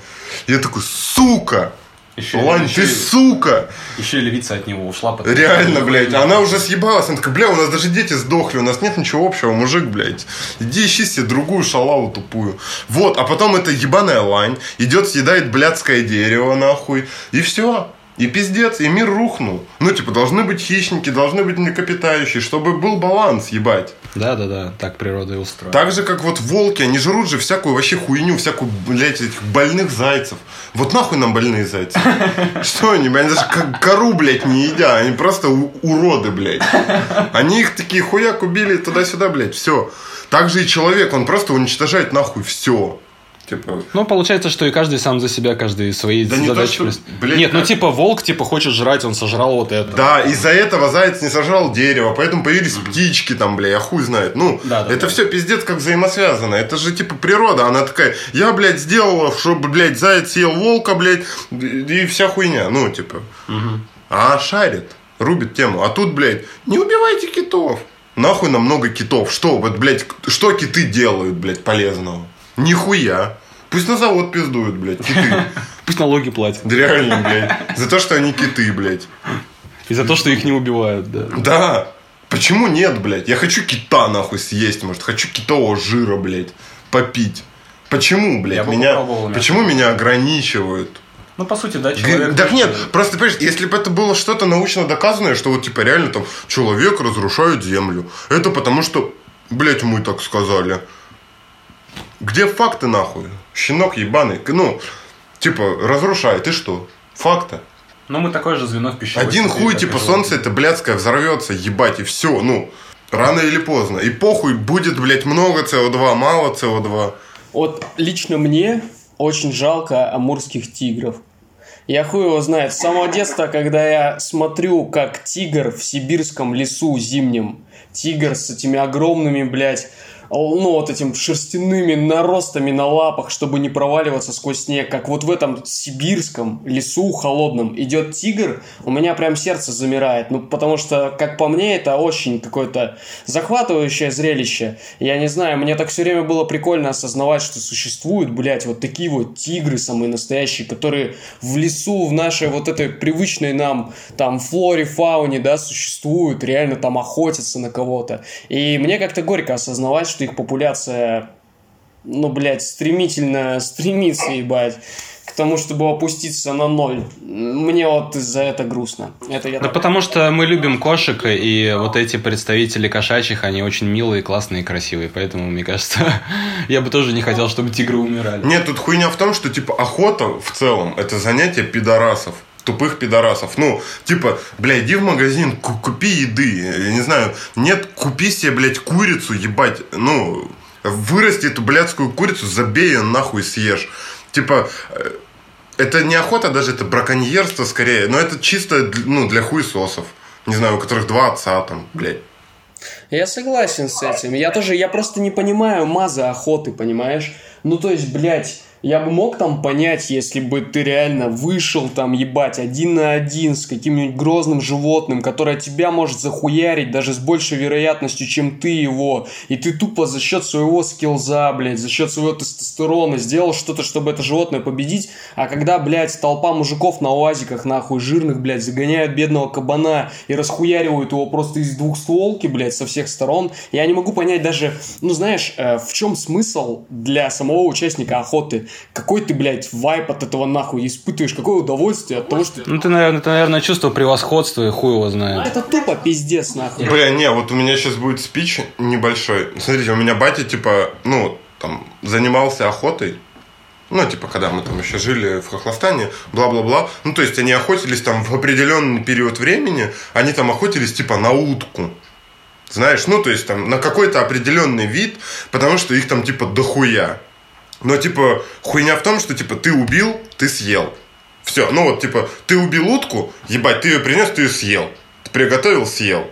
Я такой, сука! Еще, Лань, ты сука! Еще и левица от него ушла. Потом Реально, блядь. Она уже съебалась. Она такая, бля, у нас даже дети сдохли. У нас нет ничего общего, мужик, блядь. Иди ищи себе другую шалаву тупую. Вот, а потом эта ебаная лань идет, съедает блядское дерево, нахуй. И все. И пиздец, и мир рухнул. Ну, типа, должны быть хищники, должны быть млекопитающие, чтобы был баланс, ебать. Да, да, да, так природа и устроена. Так же, как вот волки, они жрут же всякую вообще хуйню, всякую, блядь, этих больных зайцев. Вот нахуй нам больные зайцы? Что они, блядь, даже кору, блядь, не едят, они просто уроды, блядь. Они их такие хуяк убили туда-сюда, блядь, все. Так же и человек, он просто уничтожает нахуй все. Типа... Ну, получается, что и каждый сам за себя, каждый свои да задачи. Не то, что, блядь, Нет, ну, как... ну типа волк типа хочет жрать, он сожрал вот это. Да, из-за этого заяц не сожрал дерево, поэтому появились mm-hmm. птички там, бля, я хуй знает. Ну, да, да, это да. все пиздец как взаимосвязано. Это же типа природа, она такая, я, блядь, сделала, чтобы, блядь, заяц съел волка, блядь, и вся хуйня. Ну, типа. Mm-hmm. А шарит, рубит тему. А тут, блядь, не убивайте китов. Нахуй нам много китов. Что, вот, блядь, что киты делают, блядь, полезного? Нихуя. Пусть на завод пиздуют, блядь, киты. Пусть налоги платят. Да реально, блядь. За то, что они киты, блядь. И за то, что их не убивают, да. Да. Почему нет, блядь? Я хочу кита, нахуй, съесть, может. Хочу китового жира, блядь, попить. Почему, блядь, Я меня... Почему меня ограничивают? Ну, по сути, да, человек... Так нет, просто, понимаешь, если бы это было что-то научно доказанное, что вот, типа, реально там человек разрушает землю. Это потому что, блядь, мы так сказали. Где факты нахуй? Щенок ебаный. Ну, типа, разрушает. И что? Факты. Ну, мы такое же звено в пищевой Один хуй, типа, солнце это блядское взорвется, ебать, и все. Ну, рано или поздно. И похуй, будет, блядь, много СО2, мало СО2. Вот лично мне очень жалко амурских тигров. Я хуй его знает. С самого детства, когда я смотрю, как тигр в сибирском лесу зимнем, тигр с этими огромными, блядь, ну, вот этим шерстяными наростами на лапах, чтобы не проваливаться сквозь снег, как вот в этом сибирском лесу холодном идет тигр, у меня прям сердце замирает. Ну, потому что, как по мне, это очень какое-то захватывающее зрелище. Я не знаю, мне так все время было прикольно осознавать, что существуют, блядь, вот такие вот тигры самые настоящие, которые в лесу, в нашей вот этой привычной нам там флоре, фауне, да, существуют, реально там охотятся на кого-то. И мне как-то горько осознавать, что их популяция, ну, блядь, стремительно стремится, ебать к тому, чтобы опуститься на ноль. Мне вот из-за это грустно. Это я да так... потому что мы любим кошек, и вот эти представители кошачьих, они очень милые, классные, красивые. Поэтому, мне кажется, я бы тоже не хотел, чтобы тигры умирали. Нет, тут хуйня в том, что, типа, охота в целом – это занятие пидорасов тупых пидорасов. Ну, типа, бля, иди в магазин, купи еды. Я не знаю, нет, купи себе, блядь, курицу, ебать. Ну, вырасти эту блядскую курицу, забей ее нахуй съешь. Типа, э, это не охота даже, это браконьерство скорее. Но это чисто, ну, для хуесосов. Не знаю, у которых два отца там, блядь. Я согласен с этим. Я тоже, я просто не понимаю маза охоты, понимаешь? Ну, то есть, блядь, я бы мог там понять, если бы ты реально вышел там, ебать, один на один с каким-нибудь грозным животным, которое тебя может захуярить даже с большей вероятностью, чем ты его. И ты тупо за счет своего скилза, блядь, за счет своего тестостерона сделал что-то, чтобы это животное победить. А когда, блядь, толпа мужиков на уазиках, нахуй, жирных, блядь, загоняют бедного кабана и расхуяривают его просто из двух стволки, блядь, со всех сторон, я не могу понять даже, ну, знаешь, э, в чем смысл для самого участника охоты? Какой ты, блядь, вайп от этого нахуй испытываешь, какое удовольствие от того, что... Ну, ты, наверное, это, наверное, чувство превосходства и хуй его знает. Это тупо пиздец, нахуй. Бля, не, вот у меня сейчас будет спич небольшой. Смотрите, у меня батя, типа, ну, там, занимался охотой, ну, типа, когда мы там еще жили в Хохлостане, бла-бла-бла. Ну, то есть, они охотились там в определенный период времени, они там охотились, типа, на утку. Знаешь, ну, то есть, там, на какой-то определенный вид, потому что их там, типа, дохуя. Но, типа, хуйня в том, что, типа, ты убил, ты съел. Все, ну вот, типа, ты убил утку, ебать, ты ее принес, ты ее съел. Ты приготовил, съел.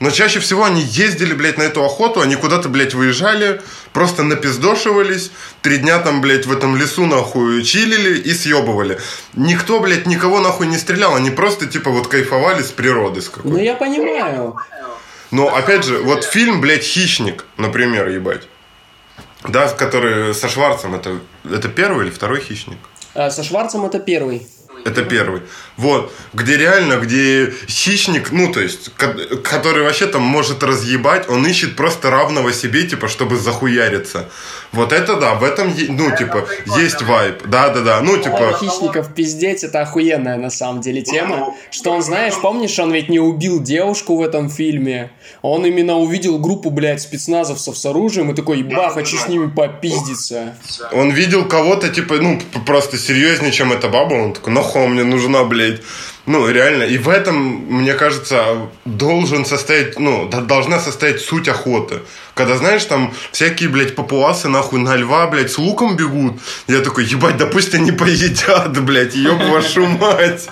Но чаще всего они ездили, блядь, на эту охоту, они куда-то, блядь, выезжали, просто напиздошивались, три дня там, блядь, в этом лесу, нахуй, чилили и съебывали. Никто, блядь, никого, нахуй, не стрелял, они просто, типа, вот кайфовали с природы с какой-то. Ну, я понимаю. Но, опять же, вот фильм, блядь, «Хищник», например, ебать. Да, который со Шварцем, это, это первый или второй хищник? А, со Шварцем это первый. Это первый. Вот. Где реально, где хищник, ну, то есть, который вообще там может разъебать, он ищет просто равного себе, типа, чтобы захуяриться. Вот это да, в этом, ну, типа, есть вайп. Да-да-да, ну, типа... Хищников пиздеть, это охуенная, на самом деле, тема. Что он, знаешь, помнишь, он ведь не убил девушку в этом фильме. Он именно увидел группу, блядь, спецназовцев с оружием и такой, ебах, хочу с ними попиздиться. Он видел кого-то, типа, ну, просто серьезнее, чем эта баба. Он такой, нахуй мне нужна, блядь. Ну, реально. И в этом, мне кажется, должен состоять, ну, должна состоять суть охоты. Когда, знаешь, там всякие, блядь, папуасы, нахуй, на льва, блядь, с луком бегут. Я такой, ебать, да пусть они поедят, блядь, ёб вашу мать.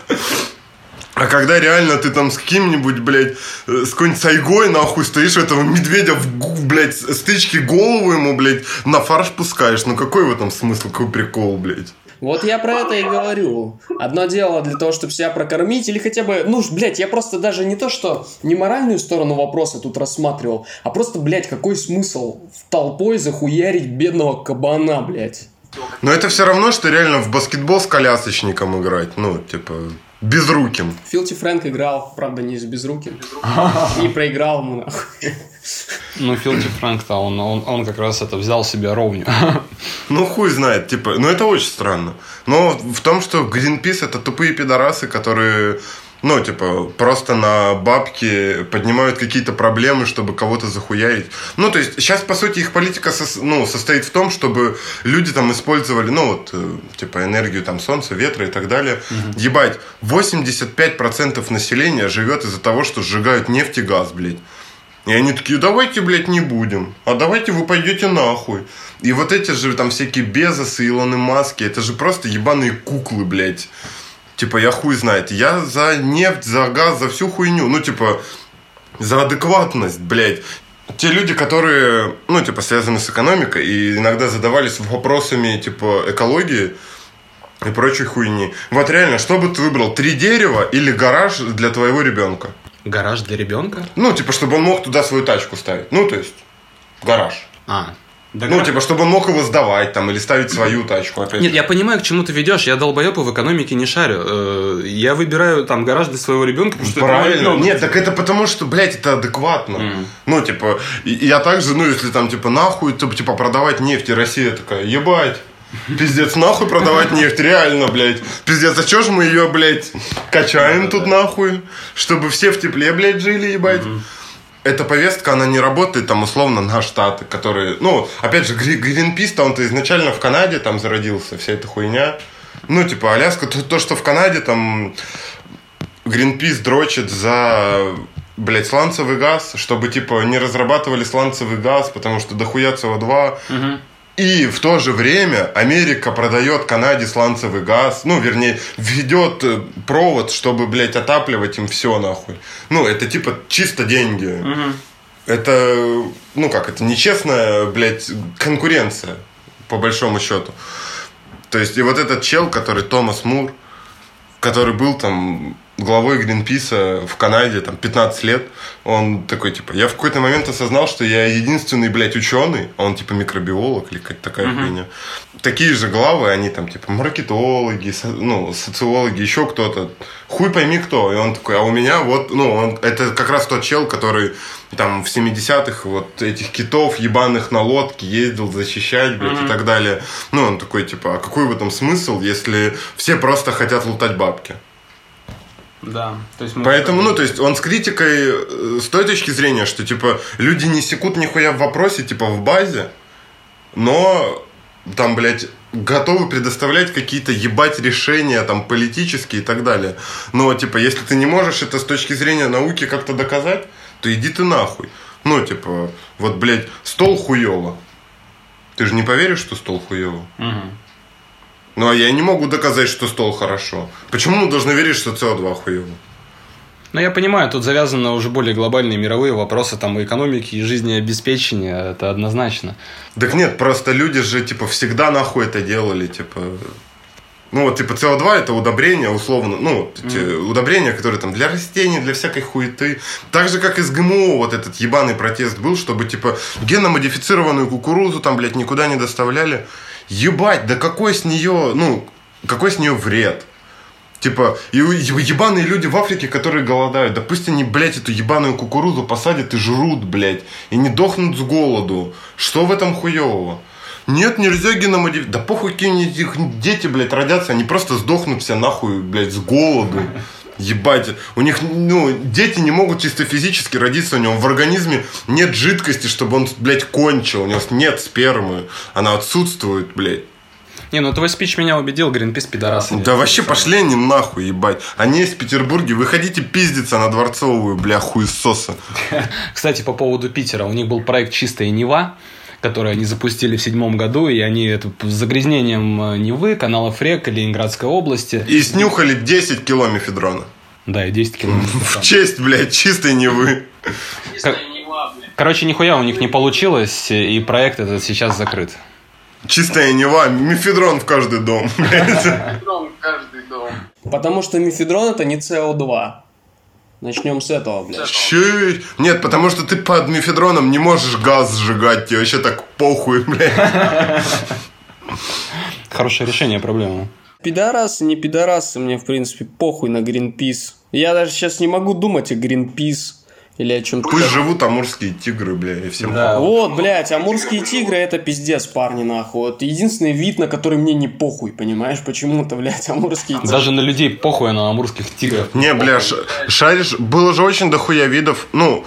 А когда реально ты там с каким-нибудь, блядь, э, с какой-нибудь сайгой, нахуй, стоишь этого медведя, в, блядь, стычки голову ему, блядь, на фарш пускаешь. Ну какой в этом смысл, какой прикол, блядь? Вот я про это и говорю. Одно дело для того, чтобы себя прокормить, или хотя бы, ну, блядь, я просто даже не то, что не моральную сторону вопроса тут рассматривал, а просто, блядь, какой смысл в толпой захуярить бедного кабана, блядь. Но это все равно, что реально в баскетбол с колясочником играть. Ну, типа, безруким. Филти Фрэнк играл, правда, не с безруким. И проиграл ему, нахуй. Ну, Филти Фрэнк-то, он, он, он как раз это взял себе ровню. Ну, хуй знает, типа, ну, это очень странно. Но в том, что Гринпис это тупые пидорасы, которые ну, типа, просто на бабки поднимают какие-то проблемы, чтобы кого-то захуярить. Ну, то есть, сейчас, по сути, их политика со, ну, состоит в том, чтобы люди там использовали, ну, вот, э, типа, энергию там солнца, ветра и так далее. Угу. Ебать, 85% населения живет из-за того, что сжигают нефть и газ, блядь. И они такие, давайте, блядь, не будем. А давайте вы пойдете нахуй. И вот эти же там всякие Безосы, Илоны Маски, это же просто ебаные куклы, блядь. Типа, я хуй знает. Я за нефть, за газ, за всю хуйню. Ну, типа, за адекватность, блядь. те люди, которые, ну, типа, связаны с экономикой и иногда задавались вопросами, типа, экологии и прочей хуйни. Вот реально, что бы ты выбрал, три дерева или гараж для твоего ребенка? Гараж для ребенка? Ну, типа, чтобы он мог туда свою тачку ставить. Ну, то есть, гараж. А, да Ну, гра- типа, чтобы он мог его сдавать там или ставить свою тачку. Опять Нет, же. я понимаю, к чему ты ведешь. Я долбоеб в экономике не шарю. Э, Я выбираю там гараж для своего ребенка, потому что это Правильно. ребенок. Нет, так это потому, что, блядь, это адекватно. Мгм. Ну, типа, я также, ну, если там, типа, нахуй, то, типа, продавать нефть, и Россия такая, ебать, пиздец, нахуй продавать нефть, реально, блядь. Пиздец, а чё ж мы ее, блядь, качаем тут нахуй, чтобы все в тепле, блядь, жили, ебать. Эта повестка, она не работает там условно на штаты, которые... Ну, опять же, Гри- Гринпис-то он-то изначально в Канаде там зародился, вся эта хуйня. Ну, типа, Аляска, то, то, что в Канаде там Гринпис дрочит за, блядь, сланцевый газ, чтобы, типа, не разрабатывали сланцевый газ, потому что дохуя СО2. Мгм. И в то же время Америка продает Канаде сланцевый газ, ну, вернее, ведет э, провод, чтобы, блядь, отапливать им все, нахуй. Ну, это, типа, чисто деньги. Мгм. Это, ну как, это нечестная, блядь, конкуренция, по большому счету. То есть, и вот этот чел, который Томас Мур, который был там главой Гринписа в Канаде там 15 лет, он такой, типа, я в какой-то момент осознал, что я единственный, блядь, ученый, а он, типа, микробиолог или какая-то такая хуйня. Такие же главы, они там, типа, маркетологи, со- ну, социологи, еще кто-то. Хуй пойми кто. И он такой, а у меня вот, ну, он, это как раз тот чел, который там в 70-х вот этих китов ебаных на лодке ездил защищать, блядь, и так далее. Ну, он такой, типа, а какой в этом смысл, если все просто хотят лутать бабки? Да. То есть мы- Поэтому, ну, то есть он с критикой э, с той точки зрения, что, типа, люди не секут нихуя в вопросе, типа, в базе, но там, блядь, готовы предоставлять какие-то ебать решения, там, политические и так далее. Но, типа, если ты не можешь это с точки зрения науки как-то доказать, то иди ты нахуй. Ну, типа, вот, блядь, стол хуёво. Ты же не поверишь, что стол хуёво? Мгм. Ну, а я не могу доказать, что стол хорошо. Почему мы должны верить, что СО2 хуёво? Ну, я понимаю, тут завязаны уже более глобальные мировые вопросы там и экономики, и жизнеобеспечения, это однозначно. Так нет, просто люди же, типа, всегда нахуй это делали, типа... Ну, вот, типа, СО2 это удобрение, условно, ну, удобрения, которые там для растений, для всякой хуеты. Так же, как и с ГМО вот этот ебаный протест был, чтобы, типа, генно-модифицированную кукурузу там, блядь, никуда не доставляли. Ебать, да какой с нее, ну, какой с нее вред? Типа, и у- ебаные люди в Африке, которые голодают, да пусть они, блядь, эту ебаную кукурузу посадят и жрут, блядь, и не дохнут с голоду. Что в этом хуевого? Нет, нельзя геномодифицировать. Да похуй, какие-нибудь их дети, блядь, родятся, они просто сдохнут все нахуй, блядь, с голоду. Ебать, у них, ну, дети не могут чисто физически родиться, у него в организме нет жидкости, чтобы он, блядь, кончил, у него нет спермы, она отсутствует, блядь. Не, ну твой спич меня убедил, Гринпис пидорасы. Да вообще пошли они нахуй, ебать. Они есть в Петербурге, выходите пиздиться на Дворцовую, бля, хуесоса. Кстати, по поводу Питера, у них был проект «Чистая Нева», который они запустили в седьмом году, и они это с загрязнением э, Невы, каналов рек Ленинградской области. И снюхали 10 кило мефедрона. Да, и 10 километров. В честь, блядь, чистой Невы. Короче, нихуя у них не получилось, и проект этот сейчас закрыт. Чистая Нева, мефедрон в каждый дом. блядь. Потому что мифедрон это не СО2. Начнем с этого, блядь. Че? Нет, потому что ты под мефедроном не можешь газ сжигать, тебе вообще так похуй, блядь. Хорошее решение проблемы. Пидорасы, не пидорасы, мне, в принципе, похуй на Гринпис. Я даже сейчас не могу думать о Гринпис или о чем-то. Пусть живут амурские тигры, бля, и всем Да. Вот, блядь, амурские тигры это пиздец, парни, нахуй. Вот единственный вид, на который мне не похуй, понимаешь? Почему-то, блядь, амурские тигры. Даже на людей похуй, а на амурских тигров. Не, бля, ш- шаришь, было же очень дохуя видов, ну,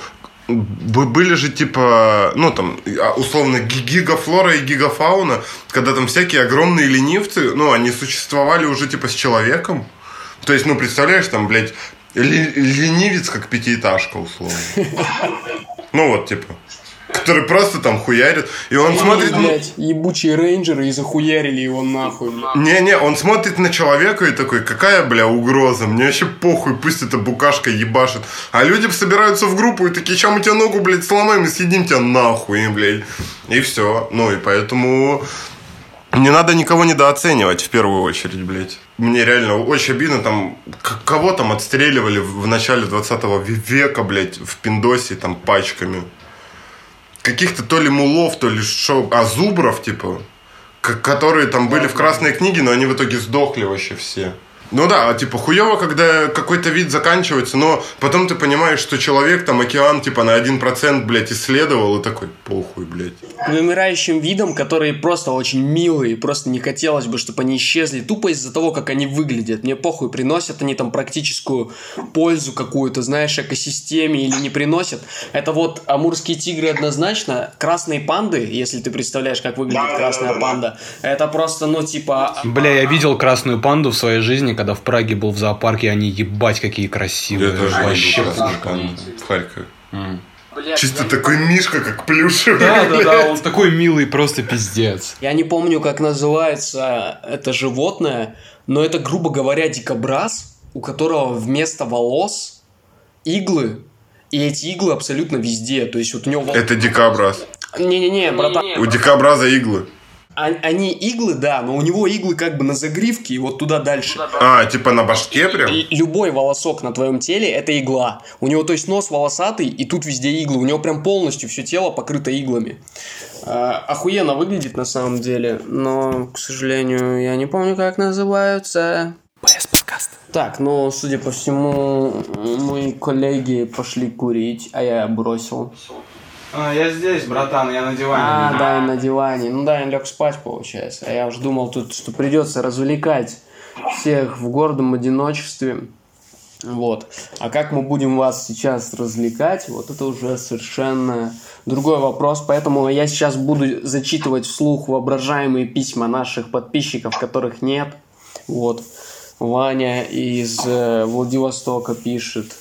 были же типа, ну там, а, условно, ги- гигафлора и гигафауна, когда там всякие огромные ленивцы, ну, они существовали уже типа с человеком. То есть, ну, представляешь, там, блядь, ленивец как пятиэтажка, условно. Ну, вот, типа, который просто там хуярит. И он смотрит... Блять, ебучие рейнджеры и захуярили его нахуй. Не-не, он смотрит на человека и такой, какая, бля, угроза, мне вообще похуй, пусть эта букашка ебашит. А люди собираются в группу и такие, чем мы тебя ногу, блядь, сломаем и съедим тебя нахуй, блядь. И все. Ну и поэтому не надо никого недооценивать в первую очередь, блядь. Мне реально очень обидно, там, кого там отстреливали в начале 20 века, блядь, в Пиндосе, там, пачками. Каких-то то ли мулов, то ли шо, а зубров, типа, которые там были в красной книге, но они в итоге сдохли вообще все. Ну да, а типа хуево, когда какой-то вид заканчивается, но потом ты понимаешь, что человек там океан типа на 1%, блядь, исследовал и такой, похуй, блядь. Вымирающим видом, которые просто очень милые, просто не хотелось бы, чтобы они исчезли, тупо из-за того, как они выглядят. Мне похуй, приносят они там практическую пользу какую-то, знаешь, экосистеме или не приносят. Это вот амурские тигры однозначно, красные панды, если ты представляешь, как выглядит красная панда, это просто, ну, типа... Бля, я видел красную панду в своей жизни, когда в Праге был в зоопарке, они ебать какие красивые. Я тоже Вообще в Харькове. М. Чисто такой мишка, как плюшевый. Да, да, блядь. да, он такой милый, просто пиздец. Я не помню, как называется это животное, но это, грубо говоря, дикобраз, у которого вместо волос иглы, и эти иглы абсолютно везде. То есть вот у него... Это дикобраз. Не-не-не, братан. У дикобраза иглы. Они иглы, да, но у него иглы как бы на загривке и вот туда дальше. А, типа на башке прям? Любой волосок на твоем теле это игла. У него, то есть, нос волосатый, и тут везде иглы. У него прям полностью все тело покрыто иглами. А, охуенно выглядит на самом деле, но, к сожалению, я не помню, как называются. Так, ну, судя по всему, мои коллеги пошли курить, а я бросил. А, я здесь, братан, я на диване. А, да, на диване. Ну да, я лег спать, получается. А я уже думал тут, что придется развлекать всех в гордом одиночестве. Вот. А как мы будем вас сейчас развлекать, вот это уже совершенно другой вопрос. Поэтому я сейчас буду зачитывать вслух воображаемые письма наших подписчиков, которых нет. Вот. Ваня из э, Владивостока пишет.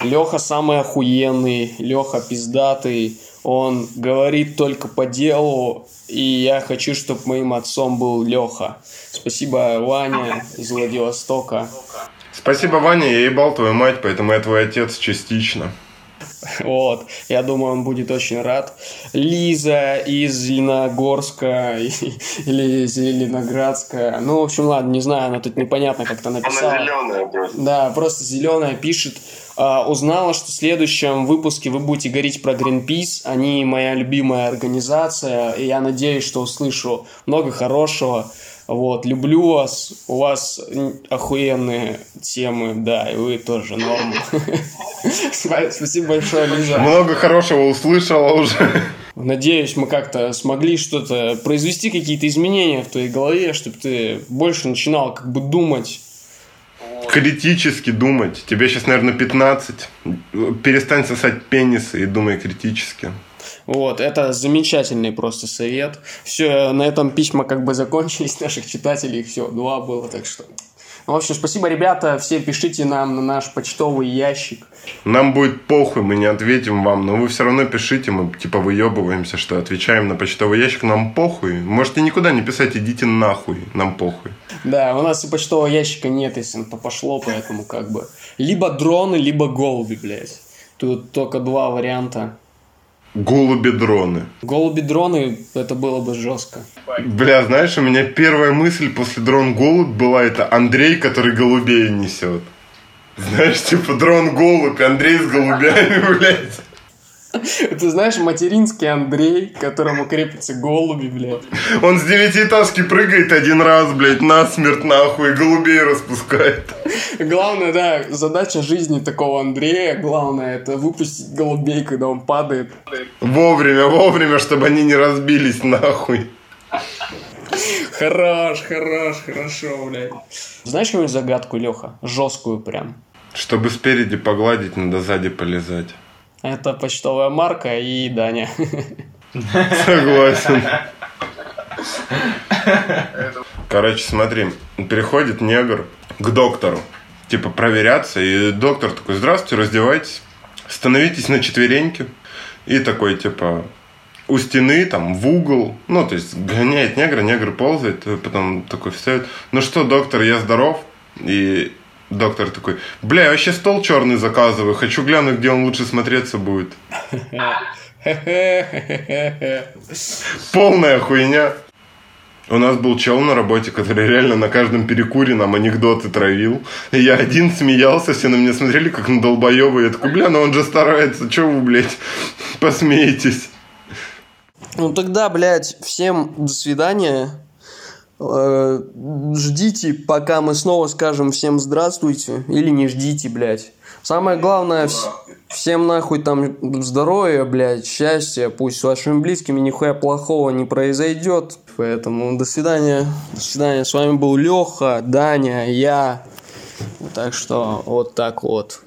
Леха самый охуенный, Леха пиздатый, он говорит только по делу, и я хочу, чтобы моим отцом был Леха. Спасибо, Ваня из Владивостока. Спасибо, Ваня, я ебал твою мать, поэтому я твой отец частично. Вот, я думаю, он будет очень рад. Лиза из Зеленогорска или Зеленоградска. Ну, в общем, ладно, не знаю, она тут непонятно как-то написала. зеленая просто. Да, просто зеленая пишет. А, узнала, что в следующем выпуске вы будете говорить про Greenpeace. Они моя любимая организация. И я надеюсь, что услышу много хорошего. Вот, люблю вас. У вас охуенные темы, да, и вы тоже норм. Спасибо большое, Лиза. Много хорошего услышала уже. Надеюсь, мы как-то смогли что-то произвести какие-то изменения в твоей голове, чтобы ты больше начинал как бы думать Критически думать. Тебе сейчас, наверное, 15. Перестань сосать пенисы и думай критически. Вот, это замечательный просто совет. Все, на этом письма как бы закончились наших читателей. Все, два было, так что... Ну, в общем, спасибо, ребята. Все пишите нам на наш почтовый ящик. Нам будет похуй, мы не ответим вам, но вы все равно пишите, мы типа выебываемся, что отвечаем на почтовый ящик, нам похуй. Можете никуда не писать, идите нахуй, нам похуй. Да, у нас и почтового ящика нет, если то пошло, поэтому как бы... Либо дроны, либо голуби, блядь. Тут только два варианта. Голуби-дроны. Голуби-дроны, это было бы жестко. Бля, знаешь, у меня первая мысль после дрон-голубь была это Андрей, который голубей несет. Знаешь, типа дрон-голубь, Андрей с голубями, блядь. Ты знаешь, материнский Андрей, которому крепятся голуби, блядь. Он с девятиэтажки прыгает один раз, блядь, насмерть нахуй, голубей распускает. Главное, да, задача жизни такого Андрея, главное, это выпустить голубей, когда он падает. Вовремя, вовремя, чтобы они не разбились нахуй. Хорош, хорош, хорошо, блядь. Знаешь какую загадку, Леха? Жесткую прям. Чтобы спереди погладить, надо сзади полезать. Это почтовая марка и Даня. Согласен. Короче, смотри, переходит негр к доктору, типа проверяться, и доктор такой, здравствуйте, раздевайтесь, становитесь на четвереньки, и такой, типа, у стены, там, в угол. Ну, то есть, гоняет негра, негр ползает, потом такой встает. Ну что, доктор, я здоров? И доктор такой, бля, я вообще стол черный заказываю, хочу глянуть, где он лучше смотреться будет. Полная хуйня. У нас был чел на работе, который реально на каждом перекуре нам анекдоты травил. И я один смеялся, все на меня смотрели, как на долбоеба. Я такой, бля, ну он же старается, что вы, блядь, посмеетесь. Ну тогда, блядь, всем до свидания. Э, ждите, пока мы снова скажем всем здравствуйте. Или не ждите, блядь. Самое главное, всем нахуй там здоровья, блядь, счастья. Пусть с вашими близкими нихуя плохого не произойдет. Поэтому до свидания. До свидания. С вами был Леха, Даня, я. Так что вот так вот.